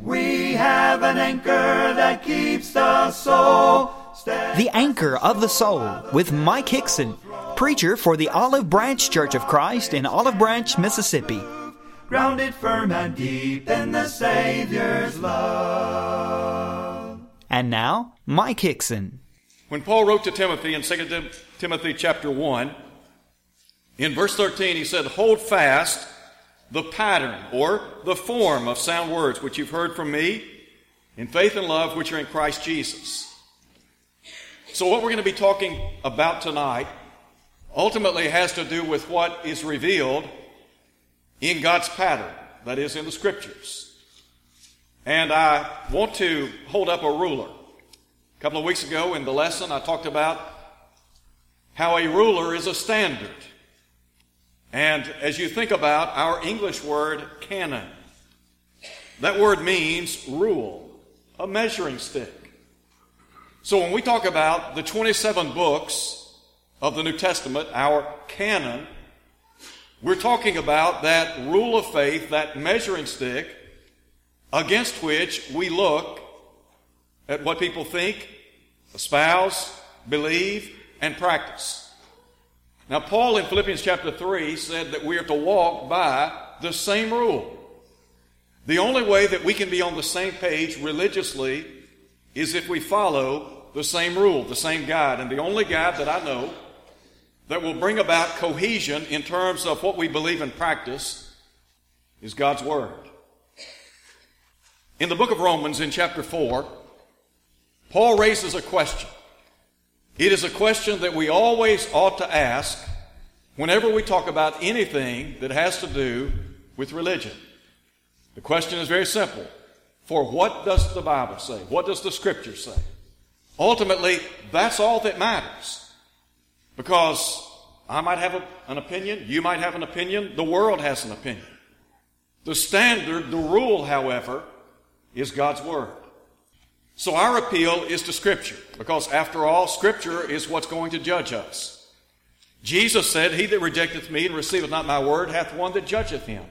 We have an anchor that keeps the soul. The Anchor of the Soul with Mike Hickson, preacher for the Olive Branch Church of Christ in Olive Branch, Mississippi. Grounded firm and deep in the Savior's love. And now, Mike Hickson. When Paul wrote to Timothy in 2 Timothy chapter 1, in verse 13, he said, Hold fast the pattern or the form of sound words which you've heard from me in faith and love which are in Christ Jesus. So, what we're going to be talking about tonight ultimately has to do with what is revealed in God's pattern, that is, in the Scriptures. And I want to hold up a ruler. A couple of weeks ago in the lesson, I talked about how a ruler is a standard. And as you think about our English word canon, that word means rule, a measuring stick. So when we talk about the 27 books of the New Testament, our canon, we're talking about that rule of faith, that measuring stick, against which we look at what people think, espouse, believe, and practice. Now, Paul in Philippians chapter 3 said that we are to walk by the same rule. The only way that we can be on the same page religiously is if we follow the same rule, the same guide. And the only guide that I know that will bring about cohesion in terms of what we believe and practice is God's Word. In the book of Romans, in chapter 4, Paul raises a question. It is a question that we always ought to ask whenever we talk about anything that has to do with religion. The question is very simple. For what does the Bible say? What does the Scripture say? Ultimately, that's all that matters. Because I might have a, an opinion, you might have an opinion, the world has an opinion. The standard, the rule, however, is God's Word. So our appeal is to Scripture, because after all, Scripture is what's going to judge us. Jesus said, He that rejecteth me and receiveth not my word hath one that judgeth him.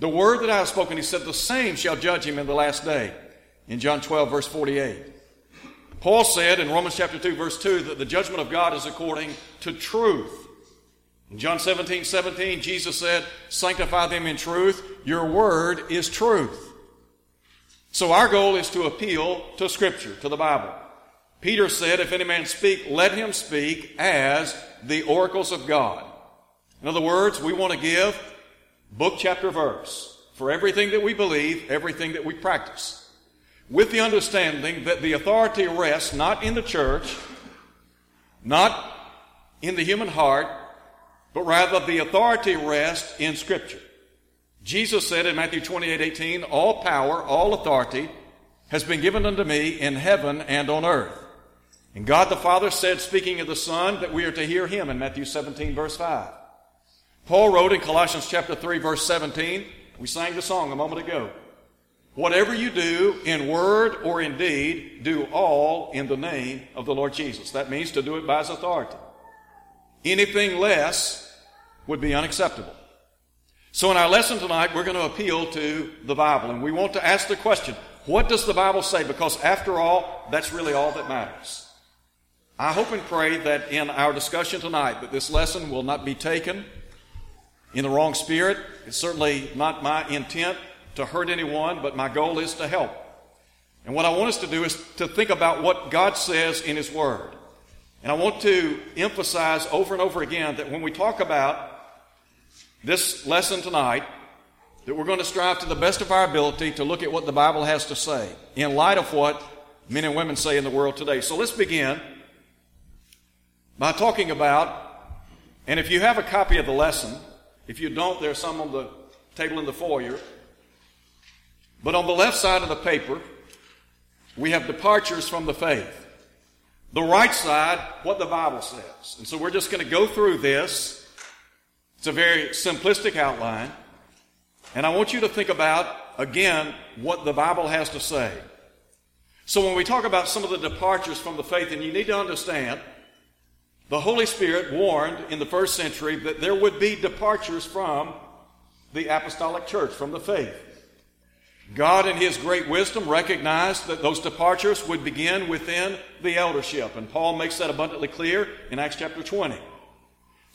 The word that I have spoken, he said, the same shall judge him in the last day. In John 12, verse 48. Paul said in Romans chapter 2, verse 2, that the judgment of God is according to truth. In John 17, 17, Jesus said, Sanctify them in truth. Your word is truth. So our goal is to appeal to Scripture, to the Bible. Peter said, If any man speak, let him speak as the oracles of God. In other words, we want to give book, chapter, verse for everything that we believe, everything that we practice. With the understanding that the authority rests not in the church, not in the human heart, but rather the authority rests in Scripture. Jesus said in Matthew 28 18, All power, all authority has been given unto me in heaven and on earth. And God the Father said, speaking of the Son, that we are to hear him in Matthew 17, verse 5. Paul wrote in Colossians chapter 3, verse 17, we sang the song a moment ago. Whatever you do in word or in deed, do all in the name of the Lord Jesus. That means to do it by his authority. Anything less would be unacceptable. So, in our lesson tonight, we're going to appeal to the Bible, and we want to ask the question what does the Bible say? Because, after all, that's really all that matters. I hope and pray that in our discussion tonight, that this lesson will not be taken in the wrong spirit. It's certainly not my intent to hurt anyone, but my goal is to help. And what I want us to do is to think about what God says in His Word. And I want to emphasize over and over again that when we talk about this lesson tonight that we're going to strive to the best of our ability to look at what the Bible has to say in light of what men and women say in the world today. So let's begin by talking about, and if you have a copy of the lesson, if you don't, there's some on the table in the foyer. But on the left side of the paper, we have departures from the faith. The right side, what the Bible says. And so we're just going to go through this it's a very simplistic outline. And I want you to think about, again, what the Bible has to say. So when we talk about some of the departures from the faith, and you need to understand, the Holy Spirit warned in the first century that there would be departures from the apostolic church, from the faith. God, in His great wisdom, recognized that those departures would begin within the eldership. And Paul makes that abundantly clear in Acts chapter 20.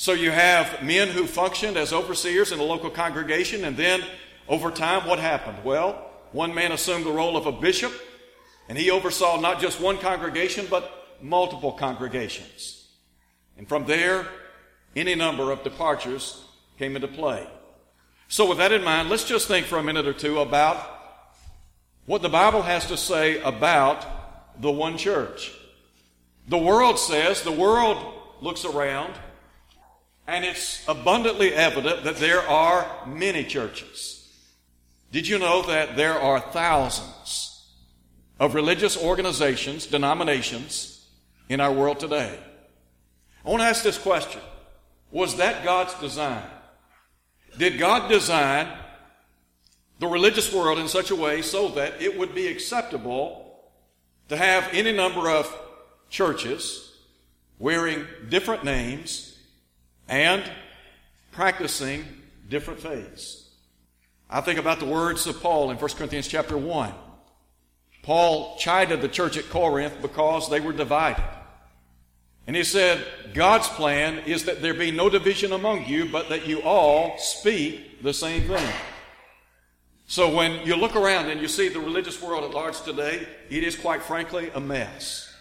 So you have men who functioned as overseers in a local congregation, and then over time, what happened? Well, one man assumed the role of a bishop, and he oversaw not just one congregation, but multiple congregations. And from there, any number of departures came into play. So, with that in mind, let's just think for a minute or two about what the Bible has to say about the one church. The world says, the world looks around, and it's abundantly evident that there are many churches. Did you know that there are thousands of religious organizations, denominations in our world today? I want to ask this question Was that God's design? Did God design the religious world in such a way so that it would be acceptable to have any number of churches wearing different names and practicing different faiths? I think about the words of Paul in 1 Corinthians chapter 1. Paul chided the church at Corinth because they were divided. And he said, God's plan is that there be no division among you, but that you all speak the same thing. So when you look around and you see the religious world at large today, it is quite frankly a mess.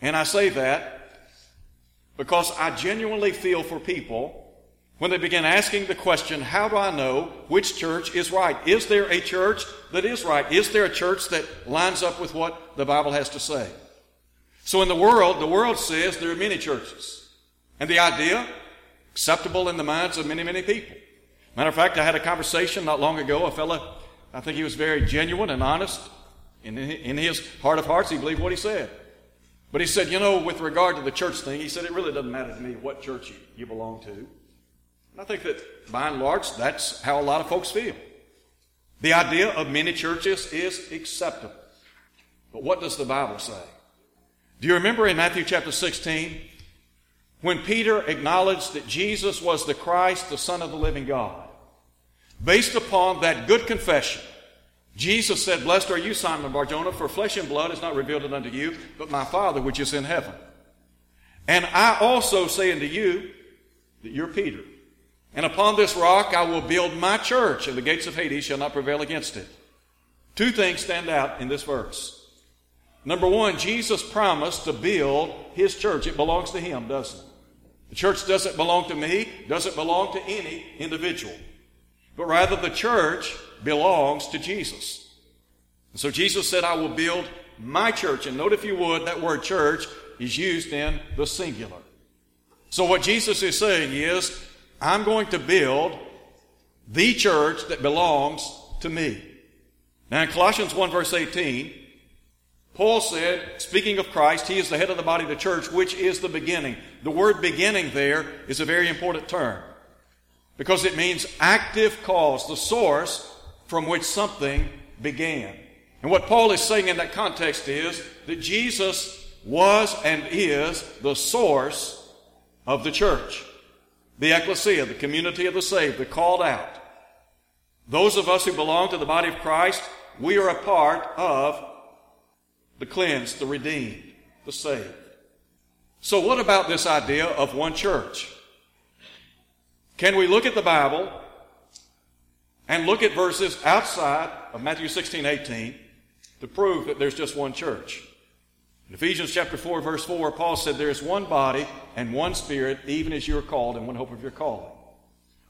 And I say that because I genuinely feel for people when they begin asking the question, how do I know which church is right? Is there a church that is right? Is there a church that lines up with what the Bible has to say? So in the world, the world says there are many churches. And the idea, acceptable in the minds of many, many people. Matter of fact, I had a conversation not long ago. A fellow, I think he was very genuine and honest. In, in his heart of hearts, he believed what he said. But he said, you know, with regard to the church thing, he said, it really doesn't matter to me what church you, you belong to. And I think that by and large, that's how a lot of folks feel. The idea of many churches is acceptable. But what does the Bible say? Do you remember in Matthew chapter 16 when Peter acknowledged that Jesus was the Christ, the Son of the living God? Based upon that good confession, Jesus said, Blessed are you, Simon Barjona, for flesh and blood is not revealed it unto you, but my Father which is in heaven. And I also say unto you that you're Peter. And upon this rock I will build my church, and the gates of Hades shall not prevail against it. Two things stand out in this verse. Number one, Jesus promised to build his church. It belongs to him, doesn't it? The church doesn't belong to me, doesn't belong to any individual. But rather, the church belongs to Jesus. And so Jesus said, I will build my church. And note, if you would, that word church is used in the singular. So what Jesus is saying is, I'm going to build the church that belongs to me. Now, in Colossians 1, verse 18, Paul said, speaking of Christ, he is the head of the body of the church, which is the beginning. The word beginning there is a very important term because it means active cause, the source from which something began. And what Paul is saying in that context is that Jesus was and is the source of the church the ecclesia, the community of the saved, the called out. Those of us who belong to the body of Christ, we are a part of the cleansed, the redeemed, the saved. So, what about this idea of one church? Can we look at the Bible and look at verses outside of Matthew 16, 18 to prove that there's just one church? In Ephesians chapter 4, verse 4, Paul said, There is one body and one spirit, even as you are called, and one hope of your calling.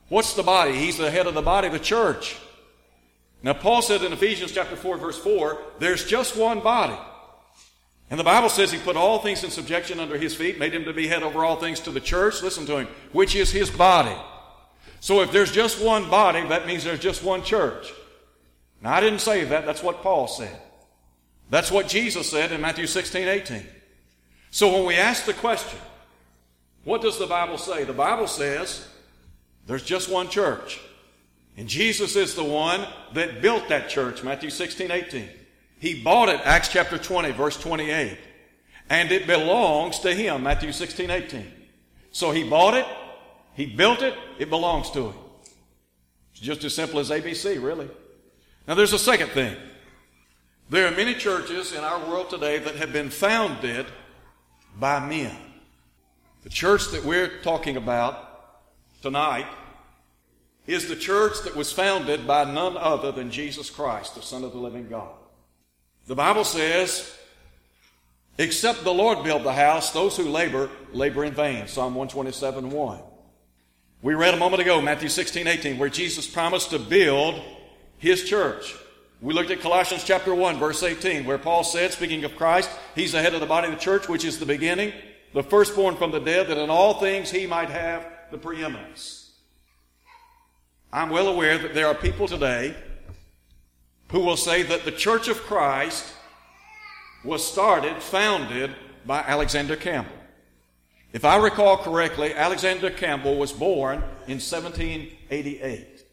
What's the body? He's the head of the body, the church. Now, Paul said in Ephesians chapter 4, verse 4, there's just one body. And the Bible says he put all things in subjection under his feet, made him to be head over all things to the church, listen to him, which is his body. So if there's just one body, that means there's just one church. Now, I didn't say that, that's what Paul said. That's what Jesus said in Matthew 16, 18. So when we ask the question, what does the Bible say? The Bible says there's just one church. And Jesus is the one that built that church, Matthew 16, 18. He bought it, Acts chapter 20, verse 28. And it belongs to him, Matthew 16, 18. So he bought it, he built it, it belongs to him. It's just as simple as ABC, really. Now, there's a second thing. There are many churches in our world today that have been founded by men. The church that we're talking about tonight is the church that was founded by none other than Jesus Christ, the Son of the living God. The Bible says, except the Lord build the house, those who labor, labor in vain. Psalm 127 1. We read a moment ago, Matthew 16, 18, where Jesus promised to build his church. We looked at Colossians chapter 1, verse 18, where Paul said, speaking of Christ, he's the head of the body of the church, which is the beginning, the firstborn from the dead, that in all things he might have the preeminence. I'm well aware that there are people today who will say that the church of Christ was started, founded by Alexander Campbell. If I recall correctly, Alexander Campbell was born in 1788.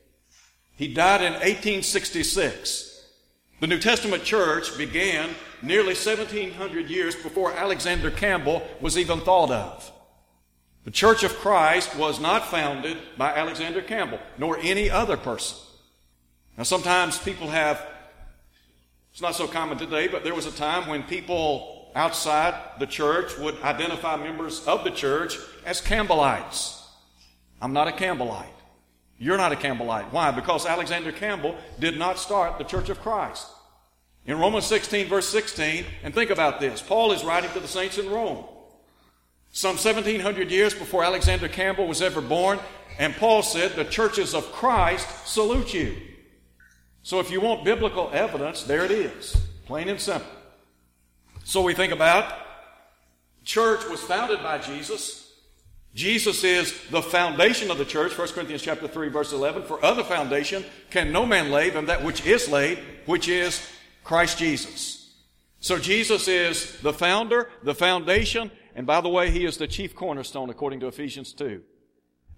He died in 1866. The New Testament church began nearly 1700 years before Alexander Campbell was even thought of. The Church of Christ was not founded by Alexander Campbell, nor any other person. Now, sometimes people have, it's not so common today, but there was a time when people outside the church would identify members of the church as Campbellites. I'm not a Campbellite. You're not a Campbellite. Why? Because Alexander Campbell did not start the Church of Christ. In Romans 16, verse 16, and think about this Paul is writing to the saints in Rome. Some 1700 years before Alexander Campbell was ever born, and Paul said, The churches of Christ salute you. So if you want biblical evidence, there it is, plain and simple. So we think about church was founded by Jesus. Jesus is the foundation of the church, 1 Corinthians chapter 3, verse 11. For other foundation can no man lay than that which is laid, which is Christ Jesus. So Jesus is the founder, the foundation, and by the way, he is the chief cornerstone according to Ephesians 2.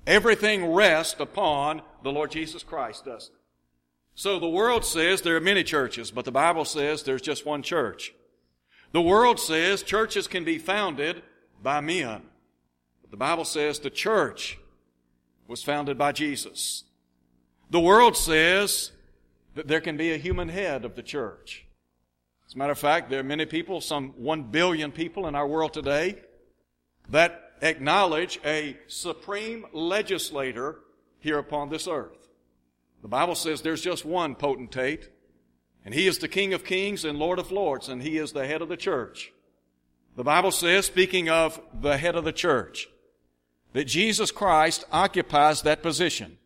Everything rests upon the Lord Jesus Christ, doesn't it? So the world says there are many churches, but the Bible says there's just one church. The world says churches can be founded by men. But the Bible says the church was founded by Jesus. The world says that there can be a human head of the church. As a matter of fact, there are many people, some one billion people in our world today, that acknowledge a supreme legislator here upon this earth. The Bible says there's just one potentate, and he is the King of kings and Lord of lords, and he is the head of the church. The Bible says, speaking of the head of the church, that Jesus Christ occupies that position.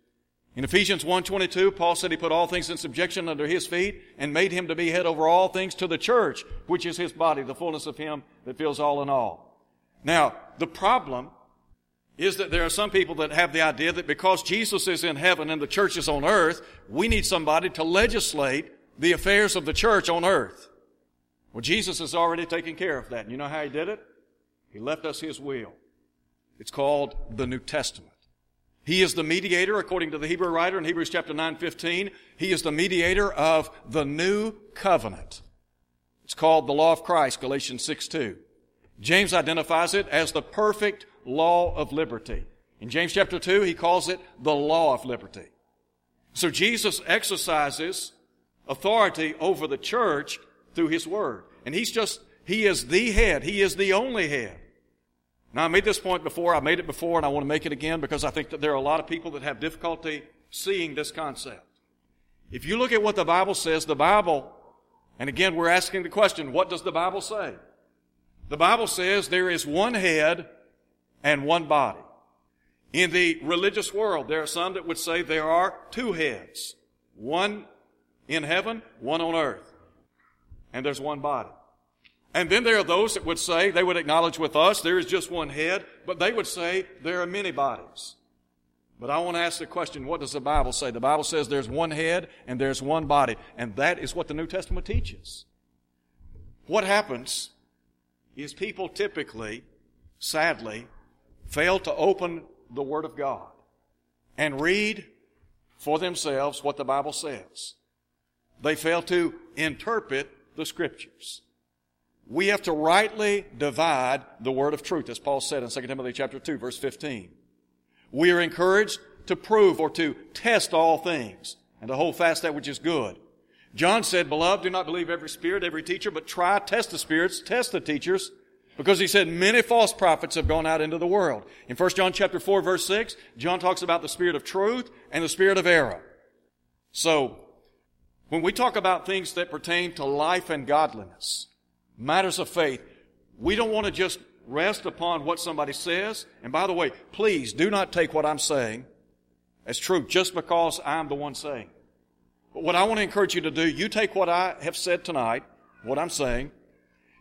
In Ephesians 1.22, Paul said he put all things in subjection under his feet and made him to be head over all things to the church, which is his body, the fullness of him that fills all in all. Now, the problem is that there are some people that have the idea that because Jesus is in heaven and the church is on earth, we need somebody to legislate the affairs of the church on earth. Well, Jesus has already taken care of that. And you know how he did it? He left us his will. It's called the New Testament. He is the mediator, according to the Hebrew writer in Hebrews chapter 9, 15. He is the mediator of the new covenant. It's called the law of Christ, Galatians 6, 2. James identifies it as the perfect law of liberty. In James chapter 2, he calls it the law of liberty. So Jesus exercises authority over the church through his word. And he's just, he is the head. He is the only head. Now, I made this point before, I made it before, and I want to make it again because I think that there are a lot of people that have difficulty seeing this concept. If you look at what the Bible says, the Bible, and again, we're asking the question, what does the Bible say? The Bible says there is one head and one body. In the religious world, there are some that would say there are two heads. One in heaven, one on earth. And there's one body. And then there are those that would say, they would acknowledge with us, there is just one head, but they would say there are many bodies. But I want to ask the question, what does the Bible say? The Bible says there's one head and there's one body. And that is what the New Testament teaches. What happens is people typically, sadly, fail to open the Word of God and read for themselves what the Bible says. They fail to interpret the Scriptures. We have to rightly divide the word of truth, as Paul said in 2 Timothy chapter 2, verse 15. We are encouraged to prove or to test all things and to hold fast that which is good. John said, Beloved, do not believe every spirit, every teacher, but try, test the spirits, test the teachers, because he said many false prophets have gone out into the world. In 1 John chapter 4 verse 6, John talks about the spirit of truth and the spirit of error. So, when we talk about things that pertain to life and godliness, matters of faith, we don't want to just rest upon what somebody says. And by the way, please do not take what I'm saying as true just because I'm the one saying. But what I want to encourage you to do, you take what I have said tonight, what I'm saying,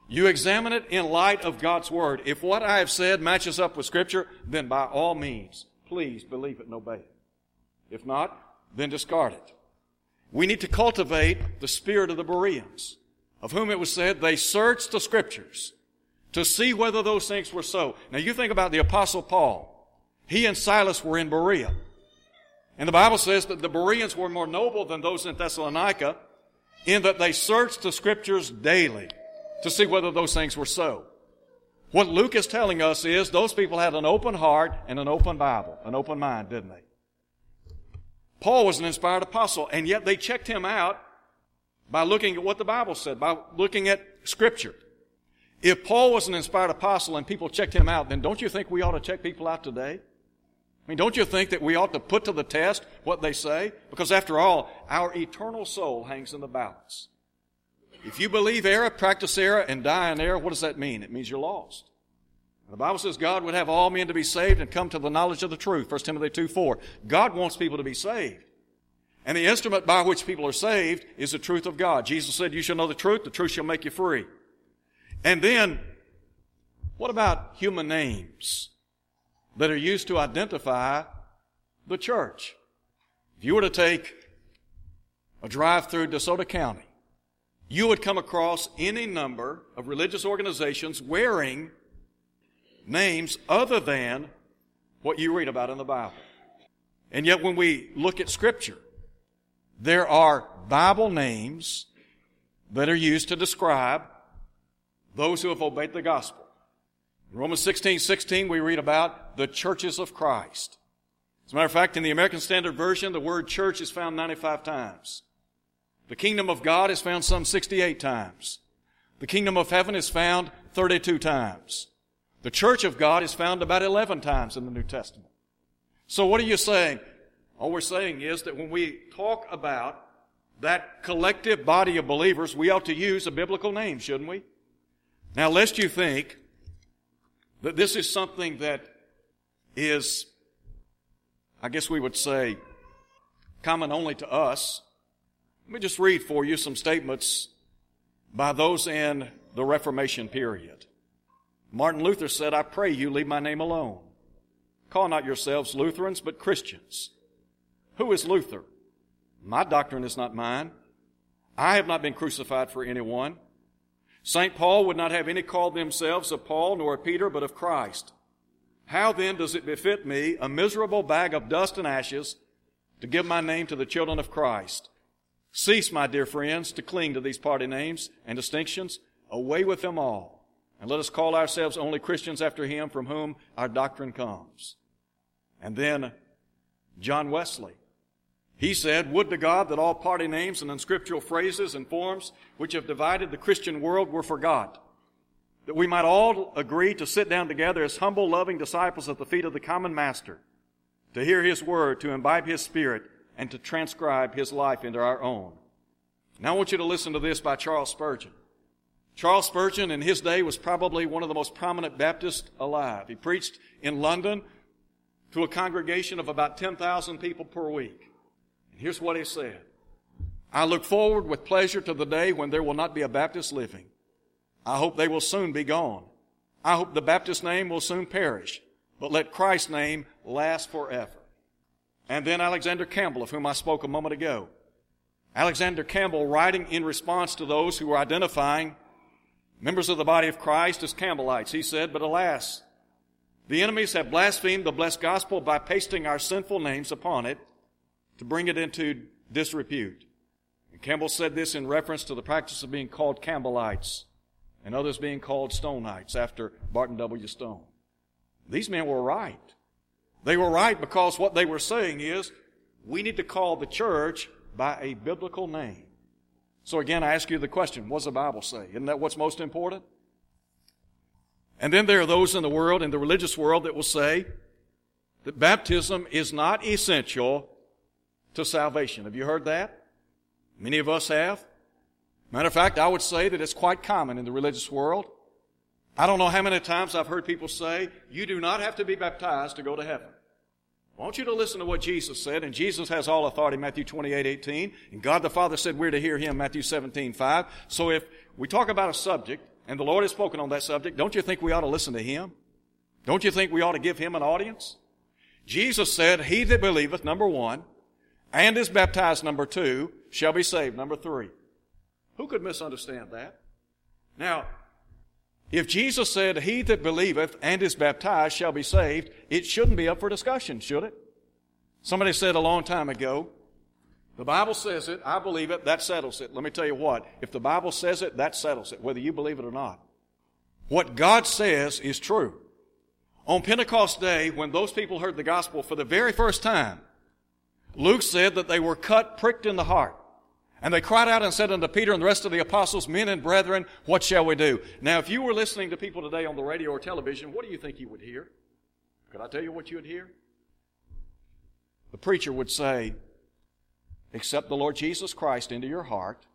you examine it in light of God's Word. If what I have said matches up with Scripture, then by all means, please believe it and obey it. If not, then discard it. We need to cultivate the spirit of the Bereans, of whom it was said they searched the Scriptures to see whether those things were so. Now you think about the Apostle Paul. He and Silas were in Berea. And the Bible says that the Bereans were more noble than those in Thessalonica in that they searched the scriptures daily to see whether those things were so. What Luke is telling us is those people had an open heart and an open Bible, an open mind, didn't they? Paul was an inspired apostle, and yet they checked him out by looking at what the Bible said, by looking at scripture. If Paul was an inspired apostle and people checked him out, then don't you think we ought to check people out today? I mean, don't you think that we ought to put to the test what they say? Because after all, our eternal soul hangs in the balance. If you believe error, practice error, and die in error, what does that mean? It means you're lost. The Bible says God would have all men to be saved and come to the knowledge of the truth. 1 Timothy 2 4. God wants people to be saved. And the instrument by which people are saved is the truth of God. Jesus said, You shall know the truth, the truth shall make you free. And then, what about human names? that are used to identify the church. If you were to take a drive through DeSoto County, you would come across any number of religious organizations wearing names other than what you read about in the Bible. And yet when we look at scripture, there are Bible names that are used to describe those who have obeyed the gospel. In Romans 16, 16, we read about the churches of Christ. As a matter of fact, in the American Standard Version, the word church is found 95 times. The kingdom of God is found some 68 times. The kingdom of heaven is found 32 times. The church of God is found about 11 times in the New Testament. So what are you saying? All we're saying is that when we talk about that collective body of believers, we ought to use a biblical name, shouldn't we? Now, lest you think that this is something that is, I guess we would say, common only to us. Let me just read for you some statements by those in the Reformation period. Martin Luther said, I pray you leave my name alone. Call not yourselves Lutherans, but Christians. Who is Luther? My doctrine is not mine. I have not been crucified for anyone. St. Paul would not have any called themselves of Paul nor of Peter, but of Christ. How then does it befit me, a miserable bag of dust and ashes, to give my name to the children of Christ? Cease, my dear friends, to cling to these party names and distinctions. Away with them all. And let us call ourselves only Christians after him from whom our doctrine comes. And then John Wesley. He said, Would to God that all party names and unscriptural phrases and forms which have divided the Christian world were forgot. That we might all agree to sit down together as humble, loving disciples at the feet of the common master, to hear his word, to imbibe his spirit, and to transcribe his life into our own. Now I want you to listen to this by Charles Spurgeon. Charles Spurgeon in his day was probably one of the most prominent Baptists alive. He preached in London to a congregation of about 10,000 people per week. And here's what he said. I look forward with pleasure to the day when there will not be a Baptist living. I hope they will soon be gone. I hope the Baptist name will soon perish, but let Christ's name last forever. And then Alexander Campbell, of whom I spoke a moment ago. Alexander Campbell, writing in response to those who were identifying members of the body of Christ as Campbellites, he said, But alas, the enemies have blasphemed the blessed gospel by pasting our sinful names upon it to bring it into disrepute. And Campbell said this in reference to the practice of being called Campbellites and others being called Stoneites after Barton W. Stone. These men were right. They were right because what they were saying is we need to call the church by a biblical name. So again, I ask you the question, what does the Bible say? Isn't that what's most important? And then there are those in the world, in the religious world, that will say that baptism is not essential to salvation. Have you heard that? Many of us have. Matter of fact, I would say that it's quite common in the religious world. I don't know how many times I've heard people say, you do not have to be baptized to go to heaven. I want you to listen to what Jesus said, and Jesus has all authority, Matthew 28, 18, and God the Father said we're to hear Him, Matthew 17, 5. So if we talk about a subject, and the Lord has spoken on that subject, don't you think we ought to listen to Him? Don't you think we ought to give Him an audience? Jesus said, He that believeth, number one, and is baptized, number two, shall be saved, number three. Who could misunderstand that? Now, if Jesus said, He that believeth and is baptized shall be saved, it shouldn't be up for discussion, should it? Somebody said a long time ago, the Bible says it, I believe it, that settles it. Let me tell you what, if the Bible says it, that settles it, whether you believe it or not. What God says is true. On Pentecost Day, when those people heard the gospel for the very first time, Luke said that they were cut, pricked in the heart. And they cried out and said unto Peter and the rest of the apostles, Men and brethren, what shall we do? Now, if you were listening to people today on the radio or television, what do you think you would hear? Could I tell you what you would hear? The preacher would say, Accept the Lord Jesus Christ into your heart,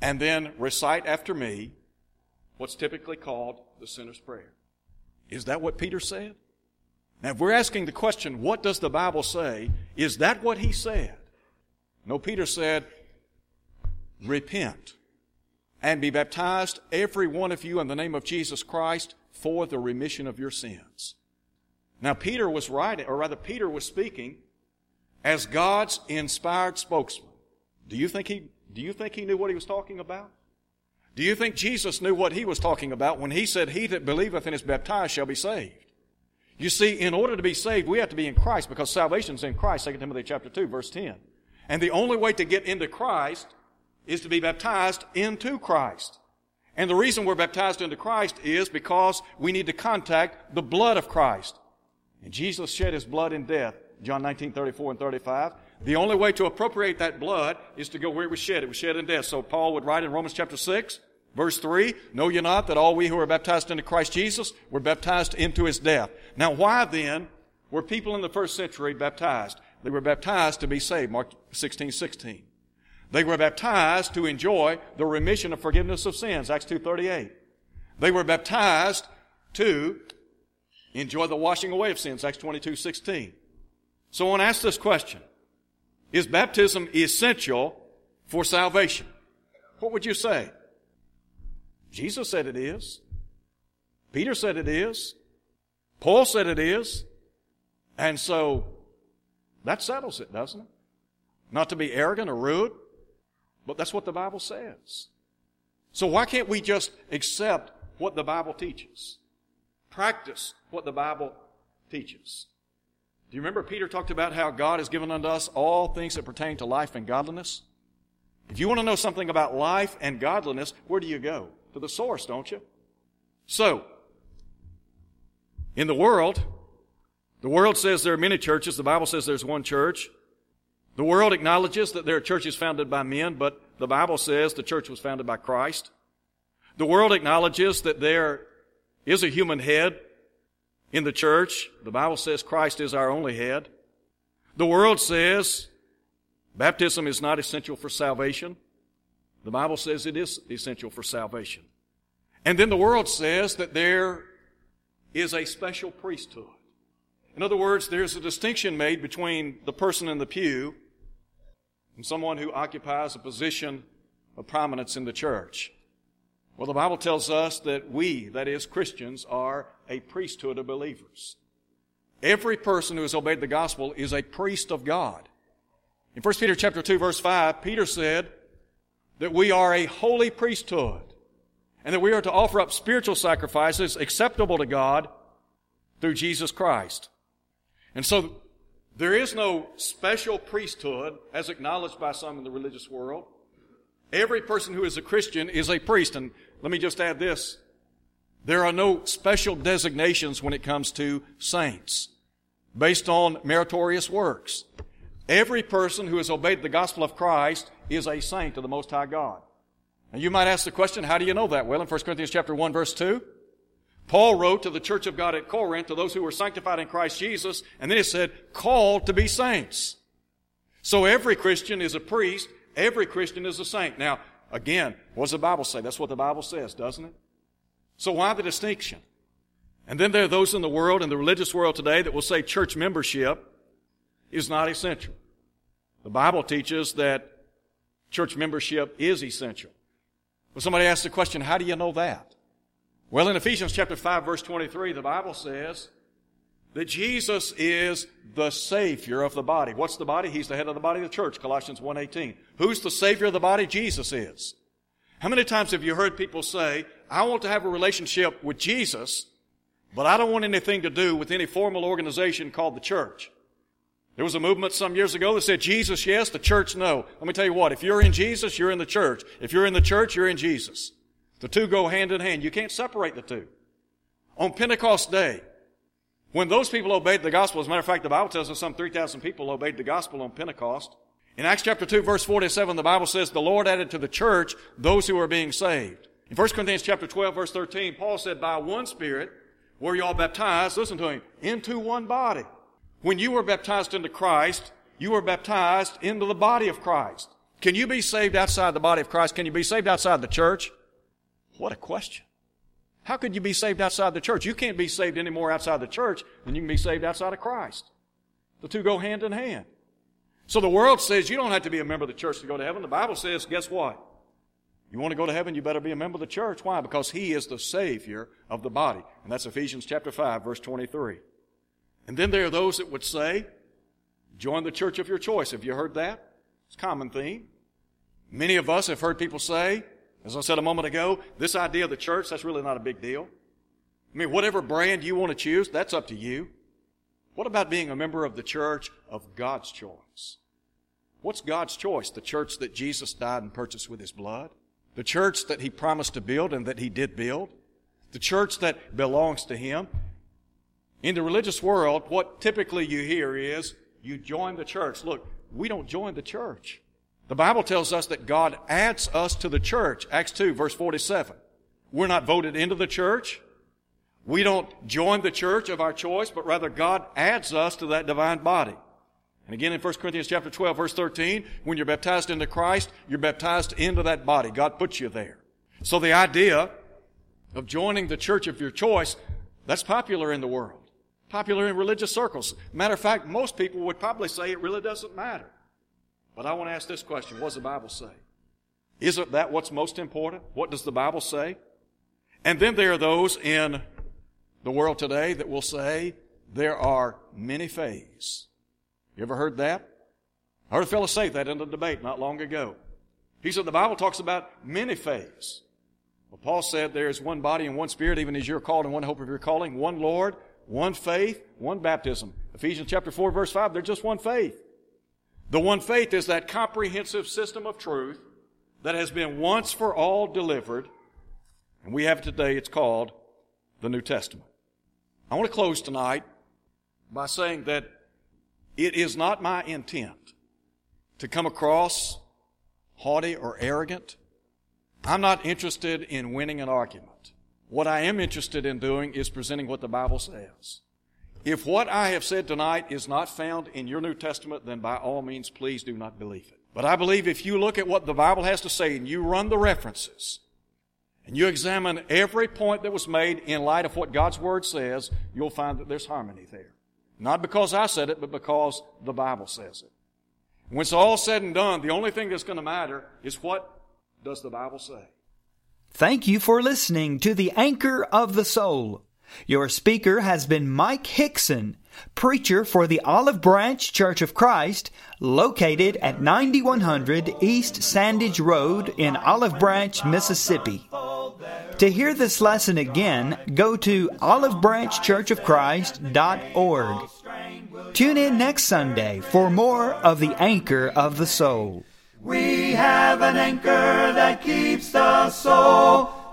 and then recite after me what's typically called the sinner's prayer. Is that what Peter said? Now, if we're asking the question, what does the Bible say? Is that what he said? No, Peter said, repent and be baptized, every one of you, in the name of Jesus Christ for the remission of your sins. Now, Peter was writing, or rather, Peter was speaking as God's inspired spokesman. Do you think he, do you think he knew what he was talking about? Do you think Jesus knew what he was talking about when he said, He that believeth and is baptized shall be saved? You see, in order to be saved, we have to be in Christ because salvation is in Christ, 2 Timothy chapter 2, verse 10. And the only way to get into Christ is to be baptized into Christ. And the reason we're baptized into Christ is because we need to contact the blood of Christ. And Jesus shed his blood in death, John 19, 34 and 35. The only way to appropriate that blood is to go where it was shed. It was shed in death. So Paul would write in Romans chapter 6, verse 3, Know ye not that all we who are baptized into Christ Jesus were baptized into his death? Now why then were people in the first century baptized? They were baptized to be saved, Mark 16, 16. They were baptized to enjoy the remission of forgiveness of sins, Acts 2.38. They were baptized to enjoy the washing away of sins, Acts 22.16. So I want to ask this question. Is baptism essential for salvation? What would you say? Jesus said it is. Peter said it is. Paul said it is. And so that settles it, doesn't it? Not to be arrogant or rude, but that's what the Bible says. So why can't we just accept what the Bible teaches? Practice what the Bible teaches. Do you remember Peter talked about how God has given unto us all things that pertain to life and godliness? If you want to know something about life and godliness, where do you go? To the source, don't you? So, in the world, the world says there are many churches. The Bible says there's one church. The world acknowledges that there are churches founded by men, but the Bible says the church was founded by Christ. The world acknowledges that there is a human head in the church. The Bible says Christ is our only head. The world says baptism is not essential for salvation. The Bible says it is essential for salvation. And then the world says that there is a special priesthood. In other words, there's a distinction made between the person in the pew and someone who occupies a position of prominence in the church. Well, the Bible tells us that we, that is Christians, are a priesthood of believers. Every person who has obeyed the gospel is a priest of God. In 1 Peter chapter 2 verse 5, Peter said that we are a holy priesthood and that we are to offer up spiritual sacrifices acceptable to God through Jesus Christ. And so there is no special priesthood as acknowledged by some in the religious world. Every person who is a Christian is a priest. And let me just add this. There are no special designations when it comes to saints based on meritorious works. Every person who has obeyed the gospel of Christ is a saint of the Most High God. And you might ask the question, how do you know that? Well, in 1 Corinthians chapter 1 verse 2, Paul wrote to the church of God at Corinth, to those who were sanctified in Christ Jesus, and then he said, called to be saints. So every Christian is a priest, every Christian is a saint. Now, again, what does the Bible say? That's what the Bible says, doesn't it? So why the distinction? And then there are those in the world, in the religious world today, that will say church membership is not essential. The Bible teaches that church membership is essential. Well, somebody asked the question, how do you know that? Well, in Ephesians chapter 5 verse 23, the Bible says that Jesus is the Savior of the body. What's the body? He's the head of the body of the church, Colossians 1.18. Who's the Savior of the body? Jesus is. How many times have you heard people say, I want to have a relationship with Jesus, but I don't want anything to do with any formal organization called the church? There was a movement some years ago that said Jesus yes, the church no. Let me tell you what, if you're in Jesus, you're in the church. If you're in the church, you're in Jesus. The two go hand in hand. You can't separate the two. On Pentecost Day, when those people obeyed the gospel, as a matter of fact, the Bible tells us some 3,000 people obeyed the gospel on Pentecost. In Acts chapter 2 verse 47, the Bible says, the Lord added to the church those who are being saved. In 1 Corinthians chapter 12 verse 13, Paul said, by one Spirit were you all baptized, listen to him, into one body. When you were baptized into Christ, you were baptized into the body of Christ. Can you be saved outside the body of Christ? Can you be saved outside the church? What a question. How could you be saved outside the church? You can't be saved any more outside the church than you can be saved outside of Christ. The two go hand in hand. So the world says you don't have to be a member of the church to go to heaven. The Bible says, guess what? You want to go to heaven, you better be a member of the church. Why? Because He is the Savior of the body. And that's Ephesians chapter 5, verse 23. And then there are those that would say, join the church of your choice. Have you heard that? It's a common theme. Many of us have heard people say, as I said a moment ago, this idea of the church, that's really not a big deal. I mean, whatever brand you want to choose, that's up to you. What about being a member of the church of God's choice? What's God's choice? The church that Jesus died and purchased with His blood? The church that He promised to build and that He did build? The church that belongs to Him? In the religious world, what typically you hear is, you join the church. Look, we don't join the church. The Bible tells us that God adds us to the church. Acts 2 verse 47. We're not voted into the church. We don't join the church of our choice, but rather God adds us to that divine body. And again in 1 Corinthians chapter 12 verse 13, when you're baptized into Christ, you're baptized into that body. God puts you there. So the idea of joining the church of your choice, that's popular in the world popular in religious circles. Matter of fact, most people would probably say it really doesn't matter. But I want to ask this question. What does the Bible say? Isn't that what's most important? What does the Bible say? And then there are those in the world today that will say there are many faiths. You ever heard that? I heard a fellow say that in a debate not long ago. He said the Bible talks about many faiths. Well, Paul said there is one body and one spirit, even as you're called in one hope of your calling, one Lord, one faith, one baptism. Ephesians chapter 4 verse 5, they're just one faith. The one faith is that comprehensive system of truth that has been once for all delivered. And we have it today, it's called the New Testament. I want to close tonight by saying that it is not my intent to come across haughty or arrogant. I'm not interested in winning an argument. What I am interested in doing is presenting what the Bible says. If what I have said tonight is not found in your New Testament, then by all means, please do not believe it. But I believe if you look at what the Bible has to say and you run the references, and you examine every point that was made in light of what God's Word says, you'll find that there's harmony there. Not because I said it, but because the Bible says it. When it's all said and done, the only thing that's going to matter is what does the Bible say? Thank you for listening to the Anchor of the Soul. Your speaker has been Mike Hickson, preacher for the Olive Branch Church of Christ, located at 9100 East Sandidge Road in Olive Branch, Mississippi. To hear this lesson again, go to olivebranchchurchofchrist.org. Tune in next Sunday for more of the Anchor of the Soul. We have an anchor that keeps the soul